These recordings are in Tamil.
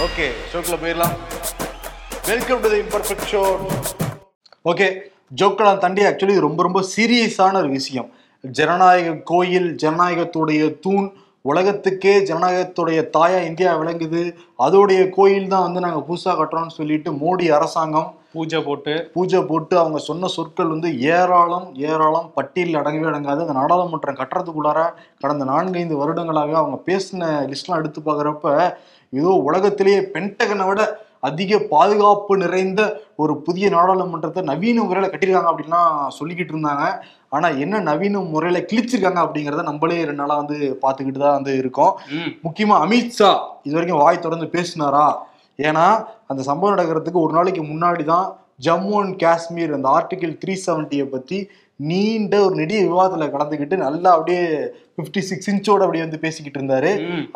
ஓகே ஷோக்கில் போயிடலாம். Welcome to the imperfect show okay ஜோக்கெல்லாம் தாண்டி ஆக்சுவலி ரொம்ப ரொம்ப சீரியஸான ஒரு விஷயம். ஜனநாயக கோயில் ஜனநாயகத்துடைய தூண் உலகத்துக்கே ஜனநாயகத்துடைய தாயா இந்தியா விளங்குது. அதோடைய கோயில் தான் வந்து நாங்கள் புதுசாக கட்டுறோம்னு சொல்லிட்டு மோடி அரசாங்கம் பூஜை போட்டு. பூஜை போட்டு அவங்க சொன்ன சொற்கள் வந்து ஏராளம் ஏராளம் பட்டியலில் அடங்கவே அடங்காது. அந்த நாடாளுமன்றம் கட்டுறதுக்குள்ளார கடந்த நான்கைந்து வருடங்களாக அவங்க பேசின லிஸ்ட்லாம் எடுத்து பார்க்குறப்ப ஏதோ உலகத்திலேயே பென்டகனை விட அதிக பாதுகாப்பு நிறைந்த ஒரு புதிய நாடாளுமன்றத்தை நவீன முறையில் கட்டியிருக்காங்க அப்படின்லாம் சொல்லிக்கிட்டு இருந்தாங்க. ஆனால் என்ன நவீன முறையில் கிழிச்சிருக்காங்க அப்படிங்கிறத நம்மளே ரெண்டு நாளாக வந்து பார்த்துக்கிட்டு தான் வந்து இருக்கோம். ம், முக்கியமா அமித்ஷா இது வரைக்கும் வாய் திறந்து பேசினாரா? ஏன்னா அந்த சம்பவம் நடக்கிறதுக்கு ஒரு நாளைக்கு முன்னாடி தான் ஜம்மு அண்ட் காஷ்மீர் அந்த ஆர்டிகிள் த்ரீ செவன்ட்டியை பத்தி நீண்ட ஒரு நெடிய விவாதத்துல கலந்துக்கிட்டு நல்லா அப்படியே பிப்டி சிக்ஸ் இன்ச்சோட அப்படியே வந்து பேசிக்கிட்டு இருந்தாரு.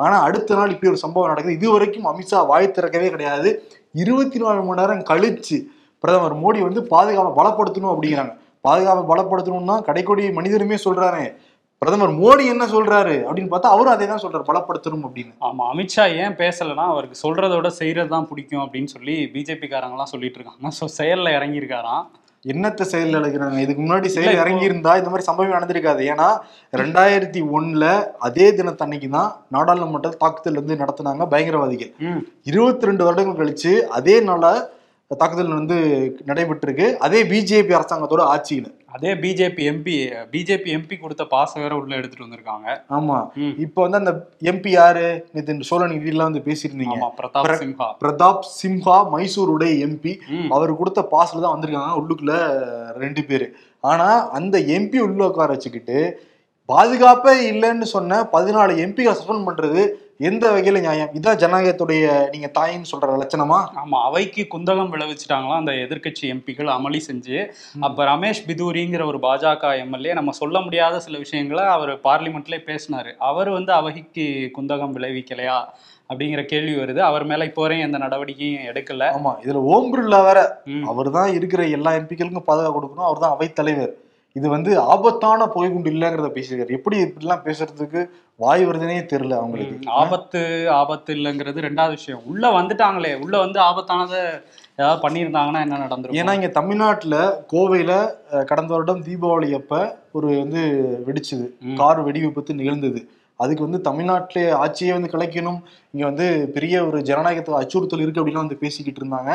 ஆனா அடுத்த நாள் இப்படி ஒரு சம்பவம் நடக்குது. இது வரைக்கும் அமித்ஷா வாய் திறக்கவே கிடையாது. இருபத்தி நாலு மணி நேரம் கழிச்சு பிரதமர் மோடி வந்து பாதுகாப்பை பலப்படுத்தணும் அப்படிங்கிறாங்க. பாதுகாப்பை பலப்படுத்தணும்னா கடைக்கோடி மனிதருமே சொல்றாரு. பிரதமர் மோடி என்ன சொல்றாரு அப்படின்னு பார்த்தா அவரும் அதே தான் சொல்றாரு பலப்படுத்தணும் அப்படின்னு. ஆமா அமித்ஷா ஏன் பேசலைன்னா அவருக்கு சொல்றத விட செய்யறது தான் பிடிக்கும் அப்படின்னு சொல்லி பிஜேபி காரங்களாம் சொல்லிட்டு இருக்காங்க. ஸோ செயல்ல இறங்கியிருக்காராம். என்னத்த செயல் இழக்கிறாங்க இதுக்கு முன்னாடி செயல் இறங்கி இருந்தா இந்த மாதிரி சம்பவம் நடந்திருக்காது. ஏன்னா ரெண்டாயிரத்தி ஒண்ணுல அதே தினத்தன்னைக்கு தான் நாடாளுமன்ற தாக்குதல் வந்து நடத்தினாங்க பயங்கரவாதிகள். இருபத்தி ரெண்டு வருடங்கள் கழிச்சு அதே நாள தாக்குதல் வந்து நடைபெற்றிருக்கு. அதே பிஜேபி அரசாங்கத்தோட ஆட்சியில. அதே பிஜேபி எம்பி பிஜேபி எம்பி கொடுத்த பாச வேற உள்ள எடுத்துட்டு வந்திருக்காங்க. ஆமா. இப்போ வந்து அந்த எம்பி யாரு? நேற்று சோழன் எல்லாம் வந்து பேசியிருந்தீங்க. பிரதாப் பிர- சிம்ஹா. பிரதாப் சிம்ஹா மைசூருடைய எம்பி அவர் கொடுத்த பாஸ்ல தான் வந்திருக்காங்க உள்ளுக்குள்ள ரெண்டு பேர். ஆனா அந்த எம்பி உள்ள உட்கார வச்சுக்கிட்டு பாதுகாப்பே இல்லைன்னு சொன்ன பதினாலு எம்பிகளை சஸ்பெண்ட் பண்றது எந்த வகையில நியாயம்? இதான் ஜனநாயகத்துடைய நீங்க தாயின்னு சொல்ற லட்சணமா? ஆமா அவைக்கு குந்தகம் விளைவிச்சிட்டாங்களாம் அந்த எதிர்க்கட்சி எம்பிக்கள் அமளி செஞ்சு. அப்ப ரமேஷ் பிதூரிங்கிற ஒரு பாஜக எம்எல்ஏ நம்ம சொல்ல முடியாத சில விஷயங்களை அவர் பார்லிமெண்ட்ல பேசினாரு. அவர் வந்து அவைக்கு குந்தகம் விளைவிக்கலையா? அப்படிங்கிற கேள்வி வருது. அவர் மேல இப்போ வரையும் எந்த நடவடிக்கையும் எடுக்கல. ஆமா இதுல ஓம் பிர்லா வேற. அவர் தான் இருக்கிற எல்லா எம்பிக்களுக்கும் பாதுகாப்பு கொடுக்கணும். அவர் தான் அவைத் தலைவர். இது வந்து ஆபத்தான புகைக்குண்டு இல்லைங்கிறத பேசியிருக்காரு. எப்படி இப்படிலாம் பேசுறதுக்கு வாய் வருதுனே தெரியல அவங்களுக்கு. ஆபத்து ஆபத்து இல்லைங்கிறது ரெண்டாவது விஷயம். உள்ள வந்துட்டாங்களே. உள்ள வந்து ஆபத்தானதை ஏதாவது பண்ணியிருந்தாங்கன்னா என்ன நடந்திருக்கும்? ஏன்னா இங்க தமிழ்நாட்டுல கோவையில கடந்த வருடம் தீபாவளி அப்ப ஒரு வந்து வெடிச்சுது. கார் வெடி விபத்து நிகழ்ந்தது. அதுக்கு வந்து தமிழ்நாட்டிலே ஆட்சியே வந்து கலைக்கணும். இங்க வந்து பெரிய ஒரு ஜனநாயகத்துக்கு அச்சுறுத்தல் இருக்கு அப்படின்லாம் வந்து பேசிக்கிட்டு இருந்தாங்க.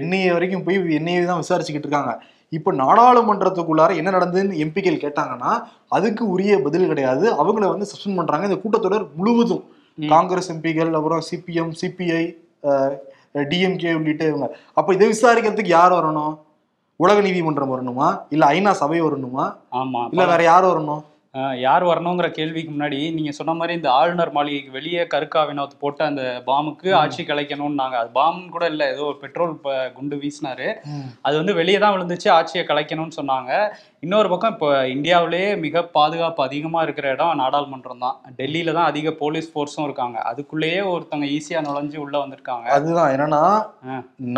என்ஐஏ வரைக்கும் போய் என்ஐஏ தான் விசாரிச்சுக்கிட்டு இருக்காங்க. இப்ப நாடாளுமன்றத்துக்குள்ளார என்ன நடந்ததுன்னு எம்பிக்கள் கேட்டாங்கன்னா அதுக்கு உரிய பதில் கிடையாது. அவங்கள வந்து சஸ்பெண்ட் பண்றாங்க. இந்த கூட்டத்தொடர் முழுவதும். காங்கிரஸ் எம்பிகள் அப்புறம் சிபிஎம் சிபிஐ டிஎம்கே உள்ளிட்ட இவங்க. அப்ப இதை விசாரிக்கிறதுக்கு யார் வரணும்? உலக நீதிமன்றம் வரணுமா? இல்ல ஐநா சபை வரணுமா? ஆமா. இல்ல வேற யார் வரணும்? யார் வரணுங்கிற கேள்விக்கு முன்னாடி நீங்க சொன்ன மாதிரி இந்த ஆளுநர் மாளிகைக்கு வெளியே கருக்கா வினோத் போட்ட அந்த பாமுக்கு ஆட்சி கலைக்கணும்னாங்க அது பாம்புன்னு கூட இல்ல ஏதோ ஒரு பெட்ரோல் குண்டு வீசினாரு. அது வந்து வெளியே தான் விழுந்துச்சு ஆட்சியை கலைக்கணும்னு சொன்னாங்க. இன்னொரு பக்கம் இப்போ இந்தியாவிலேயே மிக பாதுகாப்பு அதிகமா இருக்கிற இடம் நாடாளுமன்றம் தான். டெல்லியில தான் அதிக போலீஸ் ஃபோர்ஸும் இருக்காங்க. அதுக்குள்ளேயே ஒருத்தவங்க ஈஸியா நுழைஞ்சு உள்ள வந்திருக்காங்க. அதுதான். என்னன்னா.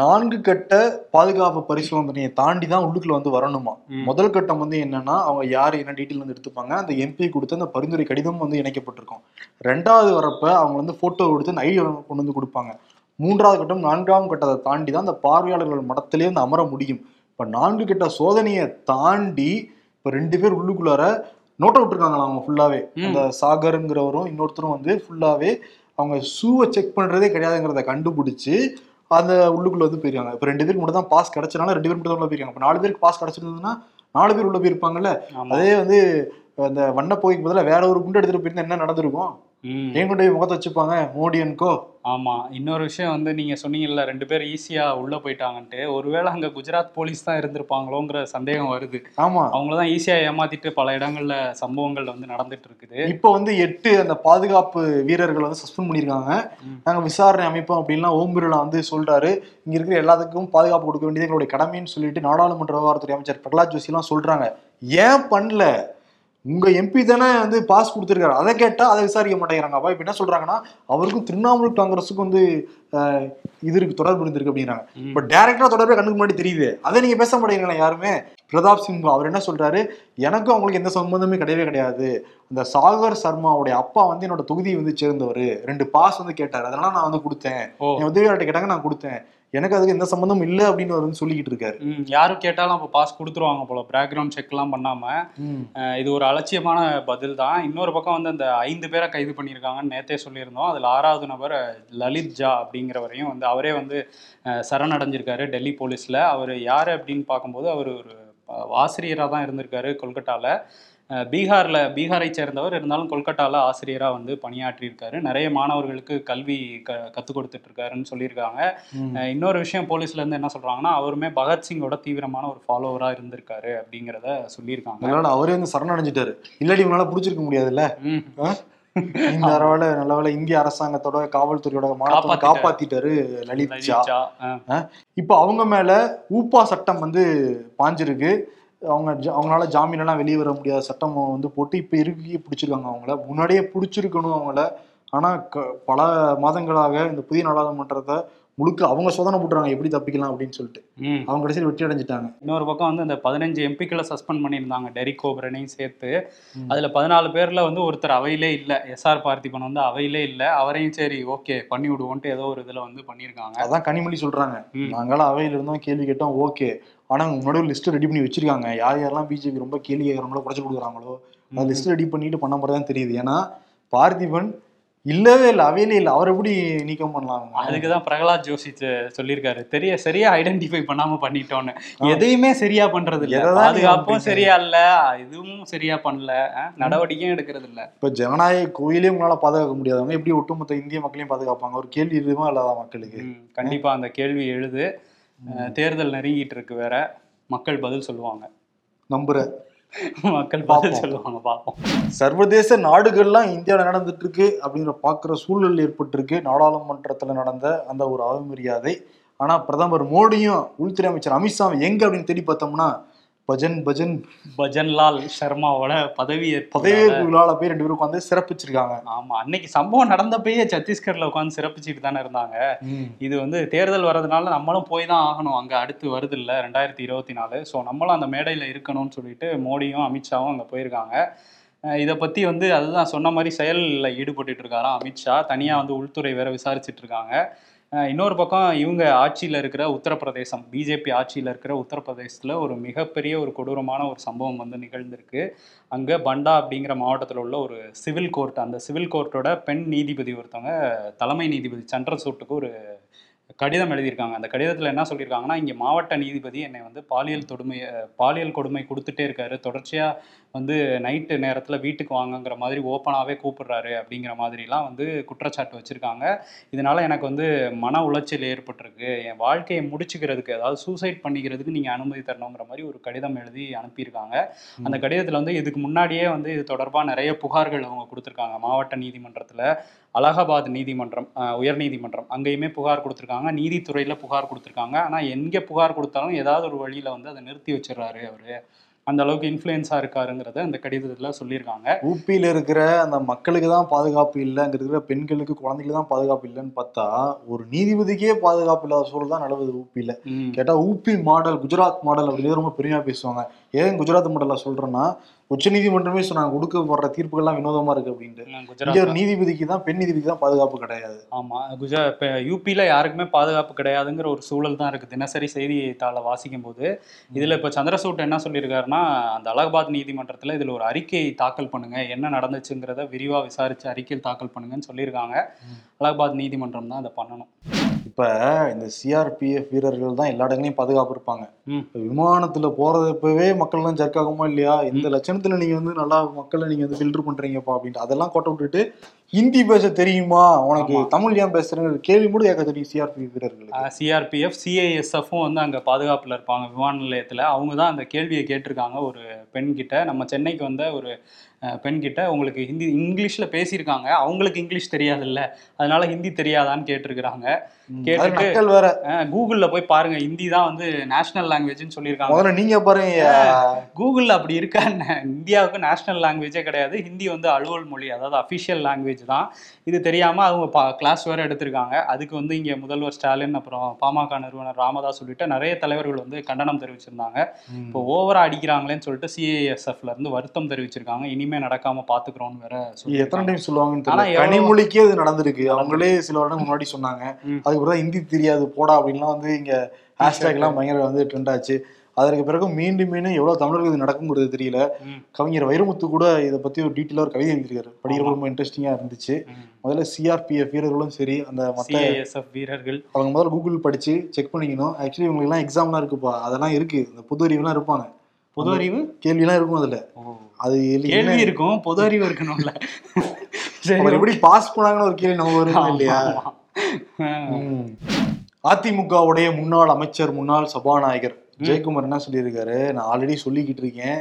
நான்கு கட்ட பாதுகாப்பு பரிசோதனையை தாண்டி தான் உள்ளுக்குள்ள வந்து வரணுமா. முதல் கட்டம் வந்து என்னன்னா அவங்க யார் என்ன டீட்டெயில் வந்து எடுத்துப்பாங்க அந்த எம்பி கொடுத்த அந்த பரிந்துரை கடிதம் வந்து இணைக்கப்பட்டிருக்கும். ரெண்டாவது வரப்ப அவங்க வந்து போட்டோ கொடுத்து ஐடி கொண்டு வந்து கொடுப்பாங்க. மூன்றாவது கட்டம் நான்காம் கட்டத்தை தாண்டி தான் அந்த பார்வையாளர்கள் மடத்திலே வந்து அமர முடியும். இப்ப நான்கு கட்ட சோதனையை தாண்டி இப்ப ரெண்டு பேர் உள்ளுக்குள்ளார நோட்டை விட்டுருக்காங்களா அவங்க ஃபுல்லாவே ம். அந்த சாகருங்கிறவரும் இன்னொருத்தரும் வந்து ஃபுல்லாவே அவங்க ஷூவை செக் பண்றதே கிடையாதுங்கிறத கண்டுபிடிச்சு அந்த உள்ளுக்குள்ள வந்து போயிருக்காங்க. இப்ப ரெண்டு பேருக்கு மட்டும் தான் பாஸ் கிடைச்சனால ரெண்டு பேர் மட்டும் தான் உள்ள போயிருக்காங்க. இப்ப நாலு பேருக்கு பாஸ் கிடைச்சிருந்ததுன்னா நாலு பேர் உள்ள போயிருப்பாங்கல்ல. அதே வந்து அந்த வண்ண போய்க்கு பதிலா வேற ஒரு குண்டு எடுத்துட்டு போயிருந்தா என்ன நடந்திருக்கும்? போய் முகத்தை வச்சுப்பாங்க மோடியன்கோ ஆமா இன்னொரு விஷயம் வந்து நீங்க சொன்னீங்கல்ல ரெண்டு பேர் ஈஸியா உள்ள போயிட்டாங்கன்ட்டு. ஒருவேளை அங்க குஜராத் போலீஸ் தான் இருந்திருப்பாங்களோங்கிற சந்தேகம் வருது. ஆமா. அவங்கள தான் ஈஸியா ஏமாத்திட்டு பல இடங்கள்ல சம்பவங்கள் வந்து நடந்துட்டு இருக்குது இப்போ வந்து எட்டு அந்த பாதுகாப்பு வீரர்களை வந்து சஸ்பெண்ட் பண்ணியிருக்காங்க. நாங்க விசாரணை அமைப்போம் அப்படின்லாம் ஓம் பிர்லா வந்து சொல்றாரு. இங்க இருக்கிற எல்லாத்துக்கும் பாதுகாப்பு கொடுக்க வேண்டியது எங்களுடைய கடமைன்னு சொல்லிட்டு நாடாளுமன்ற விவகாரத்துறை அமைச்சர் பிரகலாத் ஜோஷி எல்லாம் சொல்றாங்க. ஏன் பண்ணல? உங்க எம்பி தானே வந்து பாஸ் கொடுத்துருக்காரு. அதை கேட்டா அதை விசாரிக்க மாட்டேங்கிறாங்க. அப்ப இப்ப என்ன சொல்றாங்கன்னா அவருக்கும் திரிணாமுல் காங்கிரஸுக்கும் வந்து இது இருக்கு தொடர்பு இருந்திருக்கு அப்படிங்கிறாங்க. பட் டைரக்டா தொடர்பு கண்ணுக்கு முன்னாடி தெரியுது. அதை நீங்க பேச மாட்டேங்கிறீங்களா யாருமே? பிரதாப் சிங் அவர் என்ன சொல்றாரு? எனக்கும் அவங்களுக்கு எந்த சம்பந்தமே கிடையவே கிடையாது. இந்த சாகர் சர்மாவுடைய அப்பா வந்து என்னோட தொகுதியை வந்து சேர்ந்தவர். ரெண்டு பாஸ் வந்து கேட்டாரு. அதனால நான் வந்து கொடுத்தேன். என் உதவியாளர்கிட்ட கேட்டாங்க நான் கொடுத்தேன். எனக்கு அதுக்கு எந்த சம்பந்தமும் இல்லை அப்படின்னு வந்து சொல்லிக்கிட்டு இருக்காரு. யாரும் கேட்டாலும் அப்போ பாஸ் கொடுத்துருவாங்க போல பேக்ரவுண்ட் செக்லாம் பண்ணாம. அஹ், இது ஒரு அலட்சியமான பதில் தான். இன்னொரு பக்கம் வந்து அந்த ஐந்து பேரை கைது பண்ணியிருக்காங்கன்னு நேத்தே சொல்லியிருந்தோம். அதில் ஆறாவது நபர் லலித் ஜா அப்படிங்கிறவரையும் வந்து அவரே வந்து சரணடைஞ்சிருக்காரு டெல்லி போலீஸில். அவர் யார் அப்படின்னு பார்க்கும்போது அவர் ஒரு ஆசிரியராக தான் இருந்திருக்காரு கொல்கட்டாவில் பீகாரில் பீகாரை சேர்ந்தவர். இருந்தாலும் கொல்கட்டாவில் ஆசிரியராக வந்து பணியாற்றியிருக்காரு. நிறைய மாணவர்களுக்கு கல்வி க கற்றுக் கொடுத்துட்ருக்காருன்னு சொல்லியிருக்காங்க. இன்னொரு விஷயம் போலீஸ்ல இருந்து என்ன சொல்றாங்கன்னா அவருமே பகத்சிங்கோட தீவிரமான ஒரு ஃபாலோவரா இருந்திருக்காரு அப்படிங்கிறத சொல்லியிருக்காங்க. அதனால அவரே வந்து சரணடைஞ்சிட்டாரு. இல்லாட்டி இவனால பிடிச்சிருக்க முடியாதுல்ல. இந்த வேலை நல்ல வேலை இந்திய அரசாங்கத்தோட காவல்துறையோட மானத்தை காப்பாத்திட்டாரு. லலித் ஜா. இப்போ அவங்க மேல ஊப்பா சட்டம் வந்து பாஞ்சிருக்கு. அவங்க ஜா- அவங்களால ஜாமீன் வெளியே வர முடியாத சட்டம் வந்து போட்டு இப்போ இறுக்கி பிடிச்சிருக்காங்க அவங்கள. முன்னாடியே பிடிச்சிருக்கணும் அவங்கள. ஆனால் க- பல மாதங்களாக இந்த புதிய நாடாளுமன்றத்தை முழுக்க அவங்க சோதனை போட்டுறாங்க எப்படி தப்பிக்கலாம் அப்படின்னு சொல்லிட்டு. அவங்க கடைசியில் வெற்றி அடைஞ்சிட்டாங்க. இன்னொரு பக்கம் வந்து அந்த பதினஞ்சு எம்பிக்களை சஸ்பெண்ட் பண்ணியிருந்தாங்க டெரிக் கோபரனையும் சேர்த்து. அதுல பதினாலு பேர்ல வந்து ஒருத்தர் அவையிலே இல்ல. எஸ்ஆர் பார்த்திபன் வந்து அவையிலே இல்ல. அவரையும் சரி ஓகே பண்ணி விடுவோன்ட்டு ஏதோ ஒரு இதுல வந்து பண்ணியிருக்காங்க. அதான் கனிமொழி சொல்றாங்க. ம். நாங்களாம் அவையில இருந்தோம் கேள்வி கேட்டோம் ஓகே. ஆனா முன்னாடி ஒரு லிஸ்ட் ரெடி பண்ணி வச்சிருக்காங்க. யார் யாரெல்லாம் பிஜேபி ரொம்ப கேள்வி கேட்கறாங்களோ குறைச்சு கொடுக்குறாங்களோ அந்த லிஸ்ட் ரெடி பண்ணிட்டு பண்ண மாதிரி தான் தெரியுது. ஏன்னா பார்த்திபன் இல்லவே இல்லை அவையிலே இல்லை. அவர் எப்படி நீக்கம் பண்ணலாம்? அதுக்கு தான் பிரகலாத் ஜோஷி சொல்லியிருக்காரு. தெரிய சரியா ஐடென்டிஃபை பண்ணாம பண்ணிட்டோன்னு. எதையுமே சரியா பண்றது இல்ல. பாதுகாப்பும்? சரியா இல்ல. இதுவும் சரியா பண்ணல. நடவடிக்கையும் எடுக்கிறது இல்ல. இப்ப ஜனநாயக கோயிலே உங்களால பாதுகாக்க முடியாதவங்க எப்படி ஒட்டுமொத்த இந்திய மக்களையும் பாதுகாப்பாங்க? ஒரு கேள்வி இதுவும் இல்லாத மக்களுக்கு கண்டிப்பா அந்த கேள்வி எழுது. தேர்தல் நெருங்கிட்டு இருக்கு வேற. மக்கள் பதில் சொல்லுவாங்க. நம்புற மக்கள் பார்ப்போம். சொல்லுவாங்க பார்ப்போம். சர்வதேச நாடுகள்லாம் இந்தியாவில் நடந்துட்டு இருக்கு அப்படிங்கிற பார்க்குற சூழல் ஏற்பட்டிருக்கு. நாடாளுமன்றத்தில் நடந்த அந்த ஒரு அவமரியாதை. ஆனா பிரதமர் மோடியும் உள்துறை அமைச்சர் அமித்ஷாவும் எங்க அப்படின்னு தேடி பார்த்தோம்னா பஜன் பஜன். பஜன்லால் சர்மாவோட பதவி பதவியேற்பு விழாவில் போய் ரெண்டு பேரும் உட்காந்து சிறப்பிச்சிருக்காங்க. ஆமா அன்னைக்கு சம்பவம் நடந்தப்பயே சத்தீஸ்கர்ல உட்காந்து சிறப்பிச்சுட்டு தானே இருந்தாங்க. இது வந்து தேர்தல் வர்றதுனால நம்மளும் போய் தான் ஆகணும். அங்க அடுத்து வருது இல்ல ரெண்டாயிரத்தி இருபத்தி நாலு. ஸோ நம்மளும் அந்த மேடையில இருக்கணும்னு சொல்லிட்டு மோடியும் அமித்ஷாவும் அங்க போயிருக்காங்க. இதை பத்தி வந்து அதுதான் சொன்ன மாதிரி செயலில் ஈடுபட்டுட்டு இருக்காராம் அமித்ஷா. தனியா வந்து உள்துறை வேற விசாரிச்சுட்டு இருக்காங்க. இன்னொரு பக்கம் இவங்க ஆட்சியில் இருக்கிற உத்தரப்பிரதேசம் பிஜேபி ஆட்சியில் இருக்கிற உத்தரப்பிரதேசத்தில் ஒரு மிகப்பெரிய ஒரு கொடூரமான ஒரு சம்பவம் வந்து நிகழ்ந்திருக்கு. அங்கே பண்டா அப்படிங்கிற மாவட்டத்தில் உள்ள ஒரு சிவில் கோர்ட் அந்த சிவில் கோர்ட்டோட பெண் நீதிபதி ஒருத்தவங்க தலைமை நீதிபதி சந்திரசூட்டுக்கு ஒரு கடிதம் எழுதியிருக்காங்க. அந்த கடிதத்தில் என்ன சொல்லியிருக்காங்கன்னா இங்கே மாவட்ட நீதிபதி என்னை வந்து பாலியல் தொடுமை பாலியல் கொடுமை கொடுத்துட்டே இருக்காரு. தொடர்ச்சியாக வந்து நைட்டு நேரத்தில் வீட்டுக்கு வாங்கங்கிற மாதிரி ஓப்பனாகவே கூப்பிடுறாரு அப்படிங்கிற மாதிரிலாம் வந்து குற்றச்சாட்டு வச்சுருக்காங்க. இதனால எனக்கு வந்து மன உளைச்சல் ஏற்பட்டிருக்கு. என் வாழ்க்கையை முடிச்சுக்கிறதுக்கு அதாவது சூசைட் பண்ணிக்கிறதுக்கு நீங்கள் அனுமதி தரணுங்கிற மாதிரி ஒரு கடிதம் எழுதி அனுப்பியிருக்காங்க. அந்த கடிதத்தில் வந்து இதுக்கு முன்னாடியே வந்து இது தொடர்பாக நிறைய புகார்கள் அவங்க கொடுத்துருக்காங்க மாவட்ட நீதிமன்றத்தில். அலகாபாத் நீதிமன்றம் உயர் நீதிமன்றம் அங்கேயுமே புகார் கொடுத்துருக்காங்க. நீதித்துறையில் புகார் கொடுத்துருக்காங்க. ஆனால் எங்கே புகார் கொடுத்தாலும் ஏதாவது ஒரு வழியில் வந்து அதை நிறுத்தி வச்சிடுறாரு அவர். அந்த அளவுக்கு இன்ஃப்ளூயன்ஸாக இருக்காருங்கிறத அந்த கடிதத்தில் சொல்லியிருக்காங்க. ஊப்பியில இருக்கிற அந்த மக்களுக்கு தான் பாதுகாப்பு இல்லை அங்க இருக்கிற பெண்களுக்கு குழந்தைகளுக்கு தான் பாதுகாப்பு இல்லைன்னு பார்த்தா ஒரு நீதிபதிக்கே பாதுகாப்பு இல்லாத சூழல் தான் நிலவுது ஊப்பியில ம். கேட்டா ஊபி மாடல் குஜராத் மாடல் அப்படின்னு ரொம்ப பெருமையா பேசுவாங்க. ஏன் குஜராத் மாடல்ல சொல்றேன்னா உச்ச நீதிமன்றமே சொன்னாங்க கொடுக்கப்படுற தீர்ப்புகள்லாம் வினோதமா இருக்கு அப்படின்ட்டு. ஒரு நீதிபதிக்கு தான் பெண் நீதிபதிக்கு தான் பாதுகாப்பு கிடையாது. ஆமா குஜரா இப்போ யூபியில் யாருக்குமே பாதுகாப்பு கிடையாதுங்கிற ஒரு சூழல் தான் இருக்கு. தினசரி செய்தித்தாளை வாசிக்கும் போது இதுல இப்போ சந்திரசூட் என்ன சொல்லியிருக்காருன்னா அந்த அலகாபாத் நீதிமன்றத்துல இதுல ஒரு அறிக்கை தாக்கல் பண்ணுங்க என்ன நடந்துச்சுங்கிறத விரிவா விசாரிச்சு அறிக்கை தாக்கல் பண்ணுங்கன்னு சொல்லியிருக்காங்க. அலகாபாத் நீதிமன்றம் தான் அதை பண்ணணும். இப்ப இந்த சிஆர்பிஎஃப் வீரர்கள் தான் எல்லா இடங்களையும் பாதுகாப்பு இருப்பாங்க. விமானத்துல போறதப்பவே மக்கள்லாம் ஜர்க்காகுமா இல்லையா? இந்த லட்சணத்துல நீங்க வந்து நல்லா மக்களை நீங்க வந்து ஃபில்டர் பண்றீங்கப்பா அப்படின்ட்டு அதெல்லாம் கொட்ட விட்டுட்டு ஹிந்தி பேச தெரியுமா? உனக்கு. தமிழ் ஏன் பேசுறேன்னு கேள்வி கூட கேட்க தெரியும் சிஆர்பி வீரர்களுக்கு. சிஆர்பிஎஃப் சிஐஎஸ்எஃப்பும் வந்து அங்கே பாதுகாப்பில் இருப்பாங்க. விமான நிலையத்தில். அவங்க தான் அந்த கேள்வியை கேட்டிருக்காங்க. ஒரு பெண் கிட்ட நம்ம சென்னைக்கு வந்த ஒரு பெண்கிட்ட உங்களுக்கு ஹிந்தி இங்கிலீஷ்ல பேசியிருக்காங்க. அவங்களுக்கு இங்கிலீஷ் தெரியாதுல்ல. அதனால ஹிந்தி தெரியாதான்னு கேட்டிருக்கிறாங்க. கேட்டுட்டு வேற. கூகுள்ல போய் பாருங்க. ஹிந்தி தான் வந்து நேஷனல் லாங்குவேஜ்னு சொல்லியிருக்காங்க. நீங்க பாருங்க. கூகுள்ல அப்படி இருக்கா? இந்தியாவுக்கு நேஷனல் லாங்குவேஜே கிடையாது. ஹிந்தி வந்து அலுவல் மொழி அதாவது அஃபிஷியல் லாங்குவேஜ் தான். இது தெரியாம அவங்க கிளாஸ் வேற எடுத்திருக்காங்க. அதுக்கு வந்து இங்க முதல்வர் ஸ்டாலின் அப்புறம் பாமக நிறுவனர் ராமதாஸ் உள்ளிட்ட நிறைய தலைவர்கள் வந்து கண்டனம் தெரிவிச்சிருந்தாங்க. இப்போ ஓவரா அடிக்கிறாங்களேன்னு சொல்லிட்டு சிஏஎஸ்எஃப்ல இருந்து வருத்தம் தெரிவிச்சிருக்காங்க. இனிமே நடக்காம பாத்துக்கிறோம்னு வேற எத்தனை. டைம் சொல்லுவாங்கன்னு தெரியல. கனிமொழிக்கே இது நடந்திருக்கு. அவங்களே சில வருடம் முன்னாடி சொன்னாங்க. அதுக்கப்புறம் ஹிந்தி தெரியாது போடா அப்படின்லாம் வந்து இங்க ஹேஷ்டேக் எல்லாம் பயங்கர வந்து ட்ரெண்ட் ஆச்சு. அதற்கு பிறகு மீண்டும் மீண்டும் எவ்வளவு தமிழர்கள் இது நடக்குங்கிறது தெரியல. கவிஞர் வைரமுத்து கூட இதை பத்தி ஒரு டீட்டெயிலாக ஒரு கவிதை எழுதியிருக்காரு. படிக்கிற. ரொம்ப இன்ட்ரெஸ்டிங்கா இருந்துச்சு. முதல்ல சிஆர்பிஎஃப் வீரர்களும் சரி அந்த சிஐஎஸ்எஃப் வீரர்கள். அவங்க முதல்ல கூகுள் படிச்சு செக் பண்ணிக்கணும். ஆக்சுவலி இவங்களுக்கு எல்லாம் எக்ஸாம்லாம் இருக்குப்பா. அதெல்லாம் இருக்கு. இந்த பொது அறிவுலாம் இருப்பாங்க. பொது அறிவு? கேள்விலாம் இருக்கும் அதுல. அது கேள்வி இருக்கும் பொது அறிவு இருக்கணும்ல. சரி எப்படி பாஸ் பண்ணாங்கன்னு ஒரு கேள்வி நம்ம வரும் இல்லையா. அதிமுகவுடைய முன்னாள் அமைச்சர் முன்னாள் சபாநாயகர் ஜெயக்குமார் என்ன சொல்லியிருக்காரு? நான் ஆல்ரெடி சொல்லிக்கிட்டு இருக்கேன்.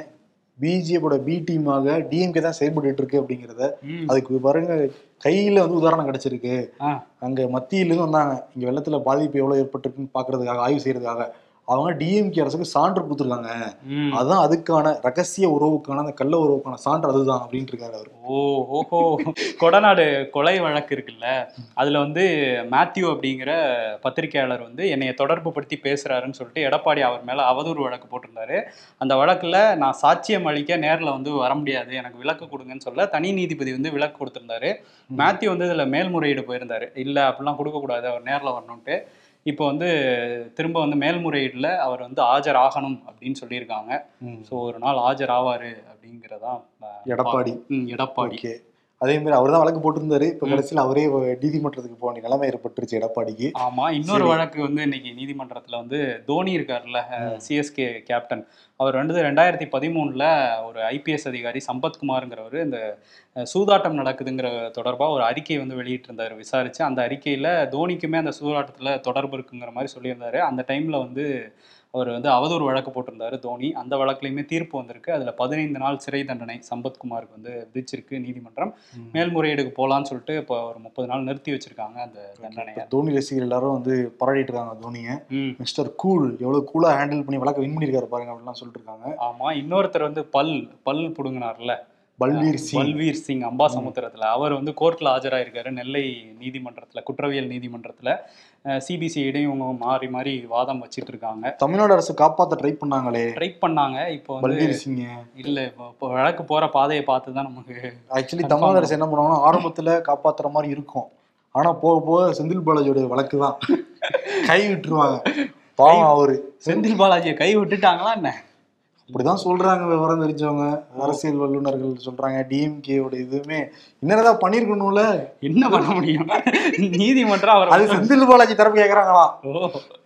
பிஜேபியோட பி டீமாக டிஎம்கே தான் செயல்பட்டு இருக்கு அப்படிங்கிறத. அதுக்கு பாருங்க கையில வந்து உதாரணம் கிடைச்சிருக்கு. அங்க மத்தியிலிருந்து வந்தாங்க. இங்க வெள்ளத்துல பாதிப்பு எவ்வளவு ஏற்பட்டிருக்குன்னு பாக்குறதுக்காக ஆய்வு செய்யறதுக்காக. அவங்க டிஎம்கே அரசுக்கு சான்று கொடுத்துருக்காங்க. அதுதான் அதுக்கான ரகசிய உறவுக்கான அந்த கள்ள உறவுக்கான சான்று அதுதான் அப்படின்ட்டு இருக்காரு அவர். ஓ ஓஹோ. கொடநாடு கொலை வழக்கு இருக்குல்ல அதுல வந்து மேத்யூ அப்படிங்கிற பத்திரிக்கையாளர் வந்து என்னைய தொடர்பு படுத்தி பேசுறாருன்னு சொல்லிட்டு எடப்பாடி அவர் மேல அவதூறு வழக்கு போட்டிருந்தாரு. அந்த வழக்குல நான் சாட்சியம் அளிக்க நேர்ல வந்து வர முடியாது எனக்கு விலக்கு கொடுங்கன்னு சொல்ல தனி நீதிபதி வந்து விலக்கு கொடுத்திருந்தாரு. மேத்யூ வந்து இதுல மேல்முறையீடு போயிருந்தாரு. இல்ல அப்படிலாம் கொடுக்க கூடாது அவர் நேர்ல வரணும்ட்டு இப்போ வந்து திரும்ப வந்து மேல்முறையீடுல அவர் வந்து ஆஜராகணும் அப்படின்னு சொல்லியிருக்காங்க. ஸோ ஒரு நாள் ஆஜர் ஆவாரு அப்படிங்கிறதான் அஹ், எடப்பாடி ம், எடப்பாடி. அதே மாதிரி அவர் தான் வழக்கு போட்டிருந்தாரு. இப்ப கடைசியில் அவரே நீதிமன்றத்துக்கு போக வேண்டிய நிலைமை ஏற்பட்டுருச்சு எடப்பாடிக்கு. ஆமா இன்னொரு. வழக்கு வந்து இன்னைக்கு நீதிமன்றத்துல வந்து தோனி இருக்கார்ல சிஎஸ்கே கேப்டன். அவர் வந்து ரெண்டாயிரத்தி பதிமூணுல ஒரு ஐபிஎஸ் அதிகாரி சம்பத்குமாருங்கிறவர் இந்த சூதாட்டம் நடக்குதுங்கிற தொடர்பா ஒரு அறிக்கை வந்து வெளியிட்டிருந்தாரு விசாரிச்சு. அந்த அறிக்கையில தோனிக்குமே அந்த சூதாட்டத்துல தொடர்பு இருக்குங்கிற மாதிரி சொல்லியிருந்தாரு. அந்த டைம்ல வந்து அவர் வந்து அவதூறு வழக்கு போட்டிருந்தாரு தோனி. அந்த வழக்குலையுமே தீர்ப்பு வந்திருக்கு. அதுல பதினைந்து நாள் சிறை தண்டனை சம்பத்குமாருக்கு வந்து விதிச்சிருக்கு நீதிமன்றம். மேல்முறையீடுக்கு போலான்னு சொல்லிட்டு இப்போ ஒரு முப்பது நாள் நிறுத்தி வச்சிருக்காங்க அந்த தண்டனையை. இப்ப தோனி ரசிகர்கள் எல்லாரும் வந்து பாராட்டிட்டு இருக்காங்க தோனியை. மிஸ்டர் கூல் எவ்வளவு கூலா ஹேண்டில் பண்ணி வழக்க வின் பண்ணிருக்காரு பாருங்க அப்படிலாம் சொல்லிட்டு இருக்காங்க ஆமா இன்னொருத்தர் வந்து பல் பல் புடுங்கினார்ல. பல்வீர் சிங். பல்வீர் சிங் அம்பாசமுத்திரத்துல. அவர் வந்து கோர்ட்ல ஆஜராயிருக்காரு நெல்லை நீதிமன்றத்துல குற்றவியல் நீதிமன்றத்துல. சிபிசிஐடையும் இவங்க மாறி மாறி வாதம் வச்சிட்டு இருக்காங்க தமிழ்நாடு அரசு காப்பாத்த ட்ரை பண்ணாங்களே. ட்ரை பண்ணாங்க. இப்போ பல்வீர் சிங் இல்ல இப்போ வழக்கு போற பாதையை பார்த்து தான் நமக்கு ஆக்சுவலி தமிழ்நாடு அரசு என்ன பண்ணுவாங்கன்னா ஆரம்பத்துல காப்பாத்துற மாதிரி இருக்கும். ஆனா போக போக செந்தில் பாலாஜியோட வழக்கு தான் கை விட்டுருவாங்க. பாவம் அவரு. செந்தில் பாலாஜியை கை விட்டுட்டாங்களா என்ன? அப்படிதான் சொல்றாங்க விவரம் தெரிஞ்சவங்க அரசியல் வல்லுநர்கள் சொல்றாங்க டிஎம்கேவோட இதுவுமே. என்னதான் பண்ணிருக்கணும்ல? என்ன பண்ண முடியும்? நீதிமன்றம் அவர் அது செந்தில் பாலாஜி தரப்பு கேக்குறாங்களாம்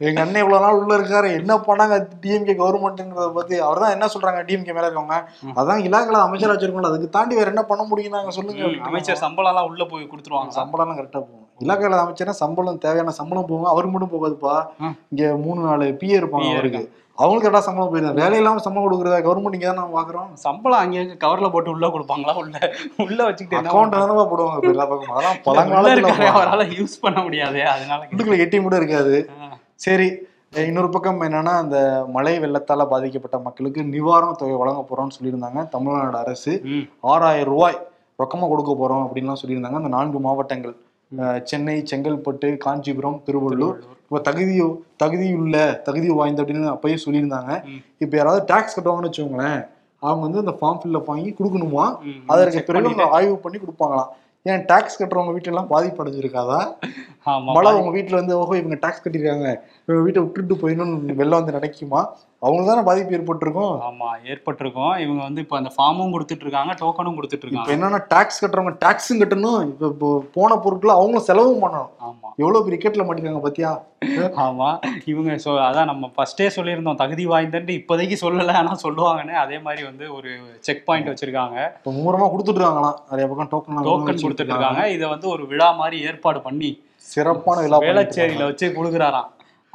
எங்க அண்ணன் இவ்வளவு நாள் உள்ள இருக்காரு என்ன பண்ணாங்க டிஎம்கே கவர்மெண்ட்ங்கிறத பத்தி? அவர் தான் என்ன சொல்றாங்க டிஎம்கே மேல இருக்கவங்க? அதான் இலாக்கல அமைச்சர் வச்சிருக்கோம்ல அதுக்கு தாண்டி வேற என்ன பண்ண முடியும் நாங்க சொல்லுங்க. அமைச்சர் சம்பளம் எல்லாம் உள்ள போய் கொடுத்துருவாங்க. சம்பளம்லாம் கரெக்டா போகும். இலாக்கால அமைச்சர்னா சம்பளம் தேவையான சம்பளம் போகும். அவருக்கு மட்டும் போகாதுப்பா. இங்க மூணு நாலு பிஏ இருப்பாங்க அவருக்கு. அவங்களுக்கு கரெக்டா சம்பளம் போயிருந்தா வேலை இல்லாம சம்பளம் கொடுக்குறதா? கவர்மெண்ட் இங்க தான் நம்ம பாக்குறோம் சம்பளம் அங்கே கவர்ல போட்டு உள்ள கொடுப்பாங்களா? உள்ள உள்ள வச்சுக்கிட்டு அக்கௌண்ட் தானே போடுவாங்க. எல்லா பக்கமும். அதெல்லாம் பழங்காலத்துல அவரால யூஸ் பண்ண முடியாது அதனால. உள்ளுக்குள்ள ஏடிஎம் கூட இருக்காது. சரி இன்னொரு பக்கம் என்னன்னா அந்த மழை வெள்ளத்தால பாதிக்கப்பட்ட மக்களுக்கு நிவாரண தொகை வழங்க போறோம்னு சொல்லியிருந்தாங்க தமிழ்நாடு அரசு. ஆறாயிரம் ரூபாய் ரொக்கமா கொடுக்க போறோம் அப்படின்லாம் சொல்லியிருந்தாங்க. அந்த நான்கு மாவட்டங்கள். சென்னை செங்கல்பட்டு காஞ்சிபுரம் திருவள்ளூர். இப்போ தகுதி தகுதியுள்ள தகுதி வாய்ந்த அப்படின்னு அப்பயே சொல்லியிருந்தாங்க. இப்போ யாராவது டாக்ஸ் கட்டுவாங்கன்னு வச்சுக்கோங்களேன் அவங்க வந்து அந்த ஃபார்ம் ஃபில்அப் வாங்கி கொடுக்கணுமா? அதற்கு பிறகு ஆய்வு பண்ணி கொடுப்பாங்களாம். ஏன் டாக்ஸ் கட்டுறவங்க வீட்டுல எல்லாம் பாதிப்பு அடைஞ்சிருக்காதா? ஆமா, மழை உங்க வீட்டுல வந்து ஓஹோ இவங்க டாக்ஸ் கட்டிருக்காங்க. வீட்டை விட்டுட்டு போயிடணும்னு வெள்ளம் வந்து நினைக்குமா? அவங்களுக்கு தானே பாதிப்பு ஏற்பட்டிருக்கும். ஆமா ஏற்பட்டிருக்கும். இவங்க வந்து இப்ப அந்த ஃபார்மும் கொடுத்துட்டு இருக்காங்க டோக்கனும் கொடுத்துட்டு இருக்காங்க என்னன்னா டாக்ஸ் கட்டுறவங்க டாக்ஸும் கட்டணும். இப்ப போன பொருட்களை அவங்களும் செலவும் பண்ணணும். ஆமா. எவ்வளவு பெரிய கேட்ல மாட்டிருக்காங்க பாத்தியா? ஆமா. இவங்க சொ அதான் நம்ம ஃபர்ஸ்டே சொல்லியிருந்தோம் தகுதி வாய்ந்தன்ட்டு இப்போதைக்கு சொல்லல ஆனா சொல்லுவாங்கன்னு. அதே மாதிரி வந்து ஒரு செக் பாயிண்ட் வச்சிருக்காங்க. இப்ப கொடுத்துட்டு இருக்காங்களாம் நிறைய பக்கம் டோக்கன் டோக்கன் கொடுத்துட்டு இருக்காங்க. இதை வந்து ஒரு விழா மாதிரி ஏற்பாடு பண்ணி சிறப்பான விழா வேளச்சேரியில வச்சு கொடுக்குறாராம்.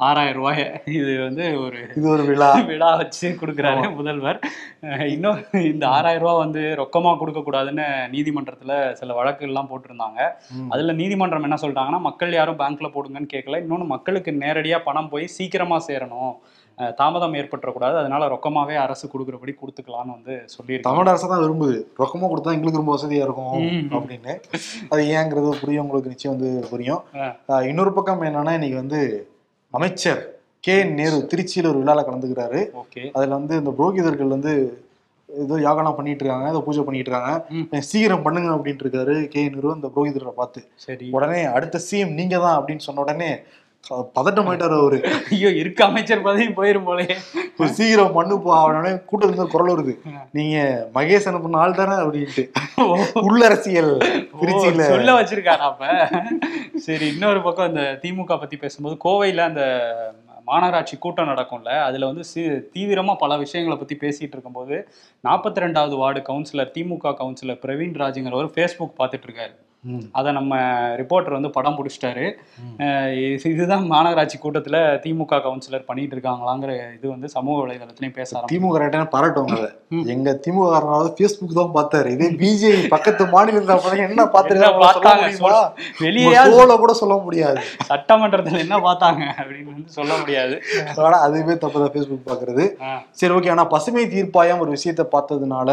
ஆறாயிரம் ரூபாய் இது வந்து ஒரு இது ஒரு விழா. விழா வச்சு கொடுக்குறாரு முதல்வர். இன்னும் இந்த ஆறாயிரம் ரூபாய் வந்து ரொக்கமா கொடுக்க கூடாதுன்னு நீதிமன்றத்துல சில வழக்குகள்லாம் போட்டிருந்தாங்க. அதுல நீதிமன்றம் என்ன சொல்லிட்டாங்கன்னா மக்கள் யாரும் பேங்க்ல போடுங்கன்னு கேட்கல. இன்னொன்னு மக்களுக்கு நேரடியா பணம் போய் சீக்கிரமா சேரணும். தாமதம் ஏற்பட்டுறக்கூடாது. அதனால ரொக்கமாவே அரசு கொடுக்குறபடி கொடுத்துக்கலாம்னு வந்து சொல்லியிருக்காங்க. தமிழ் அரசு தான் விரும்புது. ரொக்கமா கொடுத்தா எங்களுக்கு ரொம்ப வசதியா இருக்கும். அப்படின்னு. அது ஏங்கிறது புரியும். உங்களுக்கு நிச்சயம் வந்து புரியும். இன்னொரு பக்கம் என்னன்னா இன்னைக்கு வந்து அமைச்சர் கே நேரு திருச்சியில ஒரு விழால கலந்துக்கிறாரு. ஓகே. அதுல வந்து இந்த புரோகிதர்கள் வந்து ஏதோ யாகனா பண்ணிட்டு இருக்காங்க ஏதோ பூஜை பண்ணிட்டு இருக்காங்க. சீக்கிரம் பண்ணுங்க அப்படின்ட்டு இருக்காரு கே நேரு அந்த புரோகிதரை பார்த்து. சரி. உடனே அடுத்த சிஎம் நீங்க தான் அப்படின்னு சொன்ன உடனே க- பதட்டமாயிட்டாரு அவரு. ஐயோ இருக்க அமைச்சர் பதவி போயிரும் போலே. ஒரு சீக்கிரம் பண்ணுப்பா உடனே கூட்டத்துல குரல் வருது. நீங்க மகேஷ் அனுப்புன ஆள் தானே அப்படின்ட்டு. உள்ளரசியல் திருச்சியில. சொல்ல வச்சிருக்காரா அப்ப? சரி இன்னொரு பக்கம் இந்த திமுக பத்தி பேசும்போது கோவையில அந்த மாநகராட்சி கூட்டம் நடக்கும்ல அதுல வந்து சி- தீவிரமா பல விஷயங்களை பத்தி பேசிட்டு இருக்கும்போது நாற்பத்தி ரெண்டாவது வார்டு கவுன்சிலர் திமுக கவுன்சிலர் பிரவீன் ராஜுங்கிறவர் ஃபேஸ்புக் பார்த்துட்டு இருக்காரு. ம். அதை நம்ம ரிப்போர்ட்டர் வந்து படம் பிடிச்சிட்டாரு. இதுதான் மாநகராட்சி கூட்டத்துல திமுக கவுன்சிலர் பண்ணிட்டு இருக்காங்களாங்கிற இது வந்து சமூக வலைதளத்திலையும் பேச திமுக ரைட்டான பாராட்டுவாங்க. எங்க திமுக காரனாவது பேஸ்புக் தான் பார்த்தாரு. இதே பிஜேபி பக்கத்து மாநிலத்தில் என்ன பார்த்தாங்க? வெளியே கூட சொல்ல முடியாது. சட்டமன்றத்துல என்ன பார்த்தாங்க? அப்படின்னு வந்து சொல்ல முடியாது. ஆனா அதுவே தப்பு தான் பேஸ்புக் பாக்குறது ஆ. சரி ஓகே ஆனா பசுமை தீர்ப்பாயம் ஒரு விஷயத்தை பார்த்ததுனால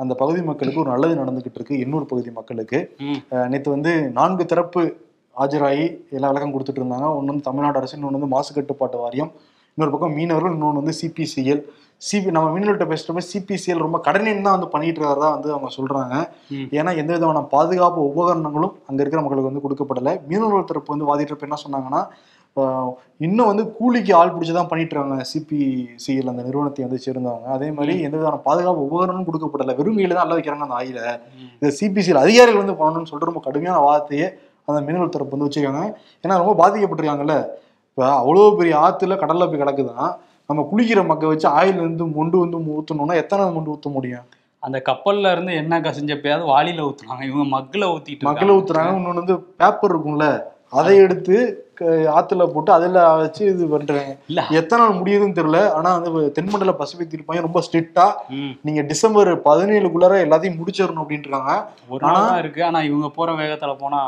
அந்த பகுதி மக்களுக்கு ஒரு நல்லது நடந்துகிட்டு இருக்கு எண்ணூர் பகுதி மக்களுக்கு. நேத்து வந்து நான்கு தரப்பு ஆஜராகி எல்லா விளக்கம் கொடுத்துட்டு இருந்தாங்க. ஒன்று வந்து தமிழ்நாடு அரசு இன்னொன்று வந்து மாசு கட்டுப்பாட்டு வாரியம். இன்னொரு பக்கம் மீனவர்கள் இன்னொன்று வந்து சிபிசிஎல் சிபி நம்ம மீனவர்கிட்ட பேசுறப்ப சிபிசிஎல் ரொம்ப கடனின் தான் வந்து பண்ணிட்டு இருக்கிறதா வந்து அவங்க சொல்றாங்க. ம். ஏன்னா எந்த விதமான பாதுகாப்பு உபகரணங்களும் அங்க இருக்கிற மக்களுக்கு வந்து கொடுக்கப்படல. மீனவர்கள் தரப்பு வந்து வாதிட்டப்ப என்ன சொன்னாங்கன்னா இன்னும் வந்து கூலிக்கு ஆள் பிடிச்சி தான் பண்ணிட்டு இருக்காங்க சிபிசிஎல் அந்த நிறுவனத்தை வந்து சேர்ந்தவங்க. அதே மாதிரி எந்த விதமான பாதுகாப்பு உபகரணமும் கொடுக்கப்படல. வெறும் கையில தான் அல்ல வைக்கிறாங்க அந்த ஆயில. இந்த சிபிசிஎல் அதிகாரிகள் வந்து பண்ணணும்னு சொல்லிட்டு ரொம்ப கடுமையான வார்த்தையே அந்த மீனவர் தரப்பு வந்து வச்சிருக்காங்க. ஏன்னா ரொம்ப பாதிக்கப்பட்டிருக்காங்கல்ல. இப்போ அவ்வளோ பெரிய ஆத்துல கடல்ல போய் கிடக்குதான் நம்ம குளிக்கிற மக்க வச்சு ஆயில் இருந்து மொண்டு வந்து ஊற்றணும்னா எத்தனை மொண்டு ஊற்ற முடியும்? அந்த கப்பல்ல இருந்து என்ன கசிஞ்சப்பயாவது வாளியில ஊத்துறாங்க. இவங்க மக்குல ஊத்திட்டு மக்கள் இருக்காங்க. ஊத்துறாங்க. இன்னொன்று வந்து பேப்பர் இருக்கும்ல. அதை எடுத்து ஆத்துல போட்டு அதில் வச்சு இது பண்றாங்க இல்ல. எத்தனை நாள் முடியுதுன்னு தெரியல. ஆனா வந்து தென்மண்டல பசுமை தீர்ப்பாயம் ரொம்ப ஸ்ட்ரிக்டா. நீங்க டிசம்பர் பதினேழுக்குள்ளார எல்லாத்தையும் முடிச்சிடணும் அப்படின்ட்டு இருக்காங்க ஒரு நாள் இருக்கு. ஆனா இவங்க போற வேகத்துல போனா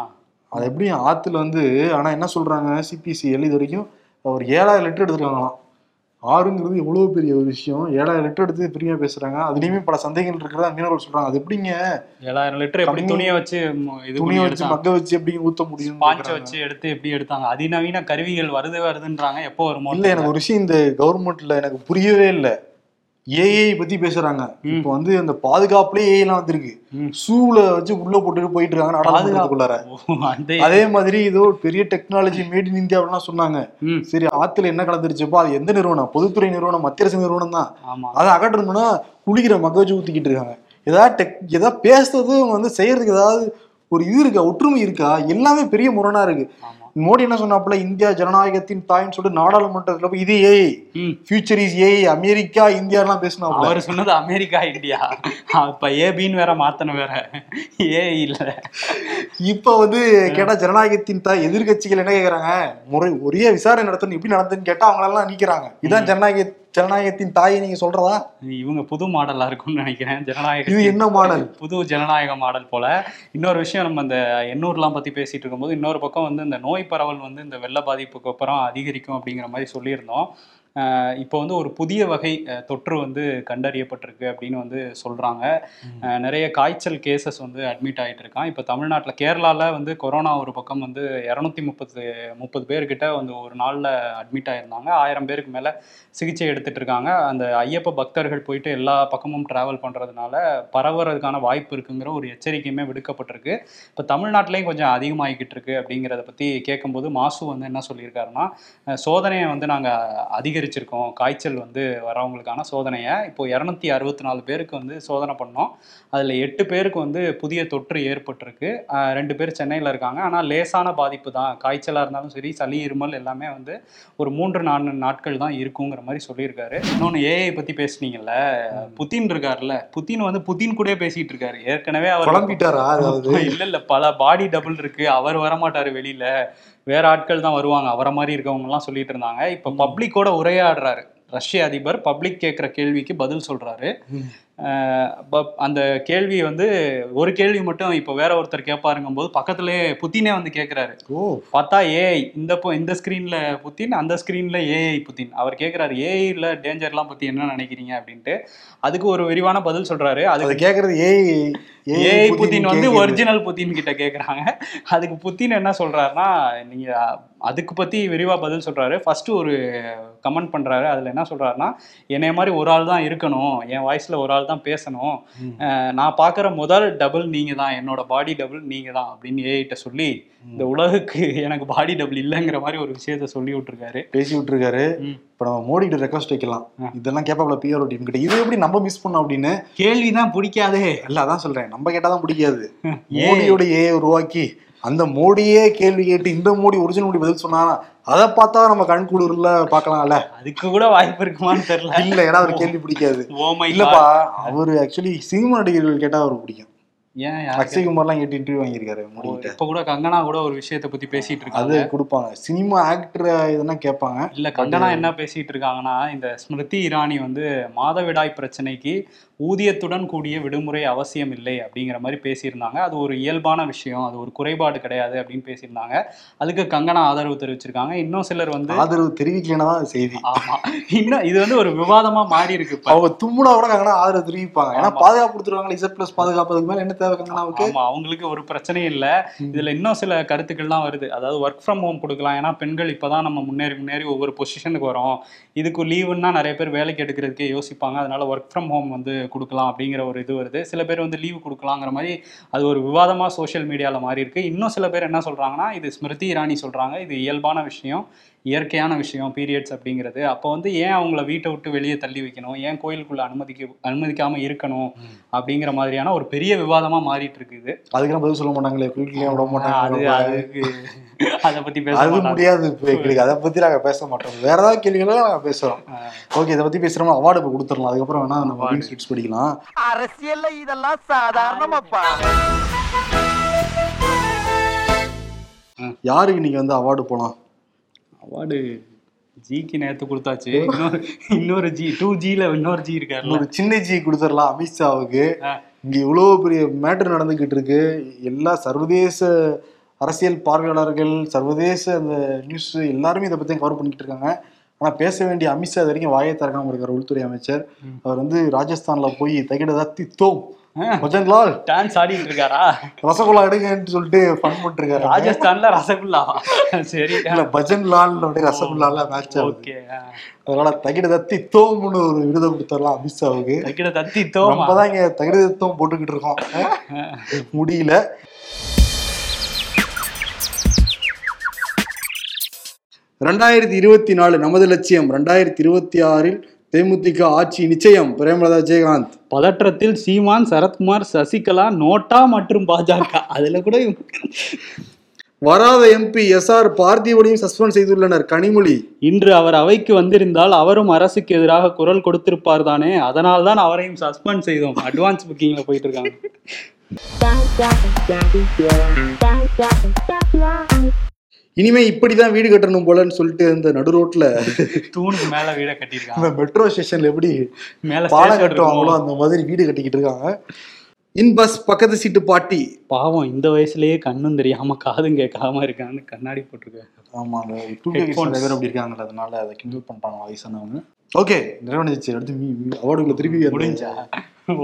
அது எப்படி ஆத்துல வந்து ஆனா என்ன சொல்றாங்க சிபிசிஎல் இது வரைக்கும் ஒரு ஏழாயிரம் லிட்டர் எடுத்துருக்காங்களாம் ஆறுங்கிறது எவ்வளவு பெரிய ஒரு விஷயம். ஏழாயிரம் லிட்டர் எடுத்து பெருமையா பேசுறாங்க. அதுலயுமே பல சந்தேகங்கள் இருக்கிறதா மீனவர்கள் சொல்றாங்க. அது எப்படிங்க? ஏழாயிரம் லிட்டர் எப்படி துணியை வச்சு இது துணியை வச்சு மக்க வச்சு எப்படி ஊத்த முடியும் பாஞ்ச வச்சு எடுத்து எப்படி எடுத்தாங்க? அதிநவீன கருவிகள் வருது வருதுன்றாங்க. எப்போ வருமோ இல்ல எனக்கு ஒரு விஷயம் இந்த கவர்மெண்ட்ல எனக்கு புரியவே இல்ல. ஏஐ பத்தி பேசுறாங்க. இப்போ வந்து அந்த பாதுகாப்புலயே ஏஐ எல்லாம் வந்திருக்கு. சூல வச்சு உள்ள போட்டுட்டு போயிட்டு இருக்காங்க நாடாளுமன்றத்துக்குள்ளார அதே மாதிரி ஏதோ பெரிய டெக்னாலஜி மேட் இன் இந்தியா அப்படிலாம் சொன்னாங்க. சரி ஆத்துல என்ன கலந்துருச்சுப்போ? அது எந்த நிறுவனம்? பொதுத்துறை நிறுவனம் மத்திய அரசு நிறுவனம் தான். அதை அகற்றணும்னா குளிக்கிற வச்சு ஊத்திக்கிட்டு இருக்காங்க. ஏதாவது டெக் ஏதாவது பேசுறது வந்து செய்யறதுக்கு ஏதாவது ஒரு இது இருக்கா? ஒற்றுமை இருக்கா? எல்லாமே பெரிய முரணா இருக்கு. மோடி என்ன சொன்னாப்புல? இந்தியா ஜனநாயகத்தின் தாய்ன்னு சொல்லிட்டு நாடாளுமன்றத்துல போய் இது ம். Future is AI America India எல்லாம் பேசினாப்புல. அவர் சொன்னது அமெரிக்கா இந்தியா. அப்ப ஏபின்னு வேற மாத்தணும் வேற. ஏ இல்ல. இப்ப வந்து கேட்டா ஜனநாயகத்தின் தாய் எதிர்க்கட்சிகள் என்ன கேக்குறாங்க? முறை ஒரே விசாரணை நடத்தணும். எப்படி நடந்துன்னு கேட்டா அவங்க எல்லாம் நீக்கிறாங்க. இதான் ஜனநாயக ஜனநாயகத்தின் தாயை நீங்க சொல்றதா? இவங்க புது மாடலா இருக்கும்னு நினைக்கிறேன். இது ஜனநாயக என்ன மாடல்? புது ஜனநாயக மாடல் போல. இன்னொரு விஷயம் நம்ம இந்த எண்ணூர்லாம் பத்தி பேசிட்டு இருக்கும்போது இன்னொரு பக்கம் வந்து இந்த நோய் பரவல் வந்து இந்த வெள்ள பாதிப்புக்கு அப்புறம் அதிகரிக்கும் அப்படிங்கிற மாதிரி சொல்லியிருந்தோம். இப்போ வந்து ஒரு புதிய வகை தொற்று வந்து கண்டறியப்பட்டிருக்கு அப்படின்னு வந்து சொல்றாங்க. அஹ், நிறைய காய்ச்சல் கேசஸ் வந்து அட்மிட் ஆயிட்டு இருக்கான். இப்போ தமிழ்நாட்டில் கேரளால வந்து கொரோனா ஒரு பக்கம் வந்து இரநூத்தி முப்பது முப்பது பேர்கிட்ட வந்து ஒரு நாள்ல அட்மிட் ஆயிருந்தாங்க. ஆயிரம் பேருக்கு மேல சிகிச்சை எடுத்துட்டு இருக்காங்க. அந்த ஐயப்ப பக்தர்கள் போயிட்டு எல்லா பக்கமும் டிராவல் பண்றதுனால பரவுறதுக்கான வாய்ப்பு இருக்குங்கிற ஒரு எச்சரிக்கையுமே விடுக்கப்பட்டிருக்கு. இப்போ தமிழ்நாட்டிலையும் கொஞ்சம் அதிகமாகிக்கிட்டு இருக்கு அப்படிங்கிறத பத்தி கேட்கும்போது மாசு வந்து என்ன சொல்லியிருக்காருன்னா சோதனையை வந்து நாங்க அதிகரிச்சிருக்கோம். காய்ச்சல் வந்து வரவங்களுக்கான சோதனையை. இப்போ இரநூத்தி அறுபத்தி நாலு பேருக்கு வந்து சோதனை பண்ணோம். அதில் எட்டு பேருக்கு வந்து புதிய தொற்று ஏற்பட்டிருக்கு. ரெண்டு பேர் சென்னையில் இருக்காங்க. ஆனால் லேசான பாதிப்பு தான். காய்ச்சலாக இருந்தாலும் சரி சளி இருமல் எல்லாமே வந்து ஒரு மூன்று நான்கு நாட்கள் தான் இருக்குங்கிற மாதிரி சொல்லியிருக்காரு. இன்னொன்று ஏஐ பற்றி பேசுனீங்கல்ல புதின் இருக்காருல்ல. புதின் வந்து புதின் கூட பேசிட்டு இருக்காரு. ஏற்கனவே அவர் குழம்பிட்டாரா இல்ல இல்ல. பல பாடி டபுள் இருக்கு. அவர் வரமாட்டாரு வெளியில. வேற ஆட்கள் தான் வருவாங்க. அவரை மாதிரி இருக்கவங்க எல்லாம் சொல்லிட்டு இருந்தாங்க. இப்ப பப்ளிக்கோட உரையாடுறாரு. ரஷ்ய அதிபர் பப்ளிக் கேட்குற கேள்விக்கு பதில் சொல்றாரு. அந்த கேள்வி வந்து ஒரு கேள்வி மட்டும் இப்போ வேற ஒருத்தர் கேட்பாருங்கும் போது பக்கத்துலயே புத்தினே வந்து கேட்குறாரு ஓ. பார்த்தா ஏஐ இந்த இந்த ஸ்க்ரீன்ல புத்தின் அந்த ஸ்க்ரீன்ல ஏஐ புத்தின். அவர் கேட்குறாரு ஏஐல டேஞ்சர்லாம் பத்தி என்ன நினைக்கிறீங்க அப்படின்ட்டு. அதுக்கு ஒரு விரிவான பதில் சொல்றாரு. அதை கேக்குறது ஏஐ ஏஐ புத்தின் வந்து ஒரிஜினல் புத்தின் கிட்ட கேக்குறாங்க. அதுக்கு புத்தின் என்ன சொல்றாருன்னா நீங்க அதுக்கு பத்தி விரிவா பதில் சொல்றாரு. ஃபர்ஸ்ட் ஒரு கமெண்ட் பண்றாரு. அதுல என்ன சொல்றாருன்னா என்னைய மாதிரி ஒரு ஆள் தான் இருக்கணும். என் வாய்ஸ்ல ஒரு ஆள் தான் பேசணும். நான் பார்க்குற முதல் டபுள் நீங்க தான். என்னோட பாடி டபுள் நீங்க தான் அப்படின்னு ஏஐட்ட சொல்லி இந்த உலகுக்கு எனக்கு பாடி டபுள் இல்லைங்கிற மாதிரி ஒரு விஷயத்த சொல்லி விட்டுருக்காரு. பேசி விட்டுருக்காரு. இப்ப நம்ம மோடி கிட்ட ரெக்வஸ்ட் வைக்கலாம். இதெல்லாம் கேப்பாப்ல பிஆர் டீம் கிட்ட. இது எப்படி நம்ம மிஸ் பண்ணோம் அப்படின்னு கேள்விதான் பிடிக்காதே. இல்ல அதான் சொல்றேன். நம்ம கேட்டாதான் பிடிக்காது. ஏன்? மோடியோட ஏ உருவாக்கி அந்த மோடியே கேள்வி கேட்டு இந்த மோடி ஒரிஜினல் மோடி பதில் சொன்னா அதை பார்த்தா நம்ம கண் குளிர்ல பாக்கலாம்ல அதுக்கு கூட வாய்ப்பு இருக்குமான்னு தெரியல. இல்ல ஏன்னா அவர் கேள்வி பிடிக்காது. ஓமை இல்லப்பா அவரு ஆக்சுவலி சினிமா நடிகர்கள் கேட்டா அவருக்கு பிடிக்கும். ஏன் யாருக்கு? அக்ஷய் குமார்லாம் கேட்டு இன்டர்வியூ வாங்கியிருக்காரு மோடி கிட்ட இப்ப கூட கங்கனா கூட ஒரு விஷயத்தை பத்தி பேசிட்டு அது இருக்காங்க. கொடுப்பாங்க. சினிமா ஆக்டர் இதெல்லாம் கேட்பாங்க. இல்ல கங்கனா என்ன பேசிட்டு இருக்காங்கன்னா இந்த ஸ்மிருதி இரானி வந்து மாதவிடாய் பிரச்சனைக்கு ஊதியத்துடன் கூடிய விடுமுறை அவசியம் இல்லை அப்படிங்கிற மாதிரி பேசியிருந்தாங்க. அது ஒரு இயல்பான விஷயம். அது ஒரு குறைபாடு கிடையாது அப்படின்னு பேசியிருந்தாங்க. அதுக்கு கங்கனா ஆதரவு தெரிவிச்சிருக்காங்க. இன்னும் சிலர் வந்து ஆதரவு தெரிவிக்கலன்னா தான் அது செய்தி. ஆமா. இன்னும் இது வந்து ஒரு விவாதமா மாறி இருக்கு அவங்க தும்முனா கூட கங்கனா ஆதரவு தெரிவிப்பாங்க. ஏன்னா. பாதுகாப்பு கொடுத்துருவாங்க இசட் பிளஸ் பாதுகாப்பதுக்கு மேல என்ன தேவை கங்கனாவுக்கு அவங்களுக்கு ஒரு பிரச்சனையும் இல்ல. இதுல இன்னும் சில கருத்துக்கள்லாம் வருது. அதாவது ஒர்க் ஃப்ரம் ஹோம் கொடுக்கலாம். ஏன்னா பெண்கள் இப்பதான் நம்ம முன்னேறி முன்னேறி ஒவ்வொரு பொசிஷனுக்கு வரோம். இதுக்கு லீவுன்னா நிறைய பேர் வேலைக்கு எடுக்கிறதுக்கே யோசிப்பாங்க. அதனால ஒர்க் ஃப்ரம் ஹோம் வந்து கொடுக்கலாம் அப்படிங்கிற ஒரு இது வருது. சில பேர் வந்து லீவு கொடுக்கலாங்கிற மாதிரி அது ஒரு விவாதமா சோஷியல் மீடியால மாறி இருக்கு. இன்னும் சில பேர் என்ன சொல்றாங்கன்னா இது ஸ்மிருதி இரானி சொல்றாங்க. இது இயல்பான விஷயம். இயற்கையான விஷயம் பீரியட்ஸ் அப்படிங்கிறது. அப்போ வந்து ஏன் அவங்கள வீட்டை விட்டு வெளியே தள்ளி வைக்கணும்? ஏன் கோயிலுக்குள்ள அனுமதிக்க அனுமதிக்காம இருக்கணும்? அப்படிங்கிற மாதிரியான ஒரு பெரிய விவாதமா மாறிட்டு இருக்கு இது அதுக்கெல்லாம் பதில் சொல்ல மாட்டாங்களே குளிக்கலாம் விட அது மாட்டாங்க அதுக்கு அதை பத்தி பேச. முடியாது எங்களுக்கு. அதை பத்தி நாங்க பேச மாட்டோம். வேற ஏதாவது கேள்விகளோ நாங்க பேசுறோம். ஓகே இதை பத்தி பேசுறோம் அவார்டு இப்ப கொடுத்துடலாம். அதுக்கப்புறம் வேணா நம்ம Streets படிக்கலாம். அரசியல்ல இதெல்லாம் சாதாரணமாப்பா. யாருக்கு இன்னைக்கு வந்து அவார்டு போலாம்? அவார்டு ஜிக்கு நேத்து கொடுத்தாச்சு. இன்னொரு இன்னொரு ஜி டூ ஜில இன்னொரு ஜி இருக்காருல்ல. ஒரு சின்ன ஜி கொடுத்துடலாம் அமித்ஷாவுக்கு. இங்க இவ்வளவு பெரிய மேட்டர் நடந்துகிட்டு இருக்கு. எல்லா சர்வதேச அரசியல் பார்வையாளர்கள் சர்வதேச அந்த நியூஸ் எல்லாருமே இதை பத்தி கவர் பண்ணிக்கிட்டு இருக்காங்க. ஆனா பேச வேண்டிய அமித்ஷா இது வரைக்கும் வாயை திறக்காம இருக்கார் உள்துறை அமைச்சர். அவர் வந்து ராஜஸ்தான்ல போய் தகிட தத்தி தோம். பஜன்லால் டான்ஸ் ஆடிட்டு இருக்காரா ரசகுல்லா எடுங்கன்னு சொல்லிட்டு ஃபன் பண்ணிட்டு இருக்காரு ராஜஸ்தான்ல ரசகுல்லாவா சரி. இல்ல பஜன் லால் அப்படியே ரசகுல்லால மேட்ச் ஓகே அதனால தகிட தத்தி தோம்னு ஒரு விருதை கொடுத்துடலாம் அமித்ஷாவுக்கு தைக்கிற தத்தி தோமா? நம்ம தான் இங்க தகிட தத்தம் போட்டுக்கிட்டு இருக்கோம். முடியல. ரெண்டாயிரத்தி இருபத்தி நாலு நமது லட்சியம். ரெண்டாயிரத்தி இருபத்தி ஆறில் தேமுதிக ஆட்சி நிச்சயம். பிரேமலதா விஜயகாந்த் பதற்றத்தில் சீமான் சரத்குமார் சசிகலா நோட்டா மற்றும் பாஜக. அதுல கூட வராத எம்பி எஸ் ஆர் பார்த்திபனையும் சஸ்பெண்ட் செய்துள்ளனர். கனிமொழி. இன்று அவர் அவைக்கு வந்திருந்தால் அவரும் அரசுக்கு எதிராக குரல் கொடுத்திருப்பார் தானே. அதனால் தான் அவரையும் சஸ்பெண்ட் செய்தோம். அட்வான்ஸ் புக்கிங்ல போயிட்டு இருக்காங்க இனிமே இப்படிதான் வீடு கட்டணும் போலன்னு சொல்லிட்டு இந்த நடு ரோட்ல தூணுக்கு மேல வீட கட்டியிருக்காங்க. மெட்ரோ ஸ்டேஷன்ல எப்படி மேல பாலம் கட்டுவாங்களோ. அந்த மாதிரி வீடு கட்டிக்கிட்டு இருக்காங்க. இன் பஸ் பக்கத்து சீட்டு பாட்டி. பாவம் இந்த வயசுலயே கண்ணும் தெரியாம காதும் கேட்காம இருக்கான்னு கண்ணாடி போட்டிருக்காரு ஆமா அந்த பேர் அப்படி இருக்காங்கல்ல அதனால அதை கிண்டல் பண்றாங்க வயசானவங்க. ஓகே நிறைவடைஞ்சிச்சு. அடுத்து அவார்டுக்குள்ள திருப்பி முடிஞ்சா?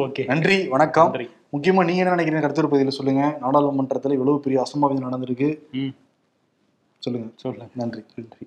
ஓகே நன்றி வணக்கம். முக்கியமா நீங்க என்ன நினைக்கிறீங்க கருத்து பதில சொல்லுங்க. நாடாளுமன்றத்துல இவ்வளவு பெரிய அசம்பாவிதம் நடந்திருக்கு. சொல்லுங்கள் சொல்லுங்க. நன்றி நன்றி.